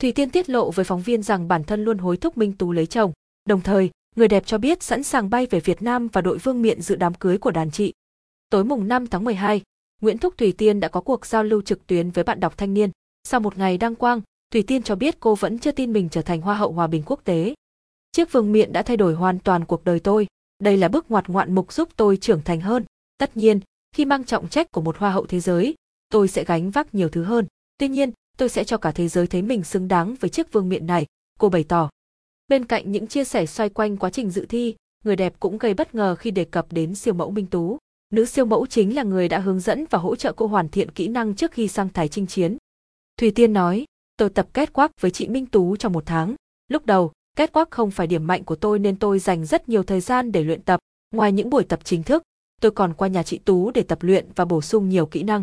Thủy Tiên tiết lộ với phóng viên rằng bản thân luôn hối thúc Minh Tú lấy chồng, đồng thời, người đẹp cho biết sẵn sàng bay về Việt Nam và đội Vương Miện dự đám cưới của đàn chị. Tối mùng 5 tháng 12, Nguyễn Thúc Thủy Tiên đã có cuộc giao lưu trực tuyến với bạn đọc thanh niên. Sau một ngày đăng quang, Thủy Tiên cho biết cô vẫn chưa tin mình trở thành Hoa hậu Hòa bình quốc tế. Chiếc vương miện đã thay đổi hoàn toàn cuộc đời tôi. Đây là bước ngoặt ngoạn mục giúp tôi trưởng thành hơn. Tất nhiên, khi mang trọng trách của một Hoa hậu thế giới, tôi sẽ gánh vác nhiều thứ hơn. Tuy nhiên, tôi sẽ cho cả thế giới thấy mình xứng đáng với chiếc vương miện này, cô bày tỏ. Bên cạnh những chia sẻ xoay quanh quá trình dự thi, người đẹp cũng gây bất ngờ khi đề cập đến siêu mẫu Minh Tú. Nữ siêu mẫu chính là người đã hướng dẫn và hỗ trợ cô hoàn thiện kỹ năng trước khi sang Thái chinh chiến. Thùy Tiên nói, tôi tập kết quắc với chị Minh Tú trong một tháng. Lúc đầu, kết quắc không phải điểm mạnh của tôi nên tôi dành rất nhiều thời gian để luyện tập. Ngoài những buổi tập chính thức, tôi còn qua nhà chị Tú để tập luyện và bổ sung nhiều kỹ năng.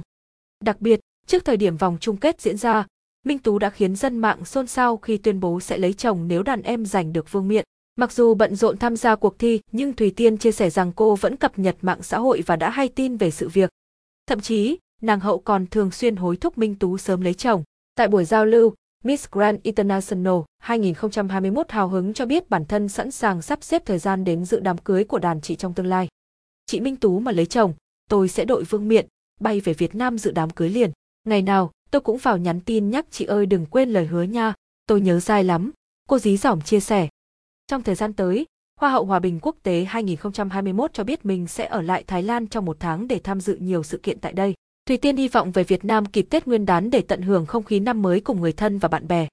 Đặc biệt, trước thời điểm vòng chung kết diễn ra, Minh Tú đã khiến dân mạng xôn xao khi tuyên bố sẽ lấy chồng nếu đàn em giành được vương miện. Mặc dù bận rộn tham gia cuộc thi, nhưng Thùy Tiên chia sẻ rằng cô vẫn cập nhật mạng xã hội và đã hay tin về sự việc. Thậm chí, nàng hậu còn thường xuyên hối thúc Minh Tú sớm lấy chồng. Tại buổi giao lưu, Miss Grand International 2021 hào hứng cho biết bản thân sẵn sàng sắp xếp thời gian đến dự đám cưới của đàn chị trong tương lai. Chị Minh Tú mà lấy chồng, tôi sẽ đội vương miện, bay về Việt Nam dự đám cưới liền. Ngày nào, tôi cũng vào nhắn tin nhắc chị ơi đừng quên lời hứa nha, tôi nhớ dai lắm. Cô dí dỏm chia sẻ. Trong thời gian tới, Hoa hậu Hòa bình quốc tế 2021 cho biết mình sẽ ở lại Thái Lan trong một tháng để tham dự nhiều sự kiện tại đây. Thùy Tiên hy vọng về Việt Nam kịp Tết Nguyên đán để tận hưởng không khí năm mới cùng người thân và bạn bè.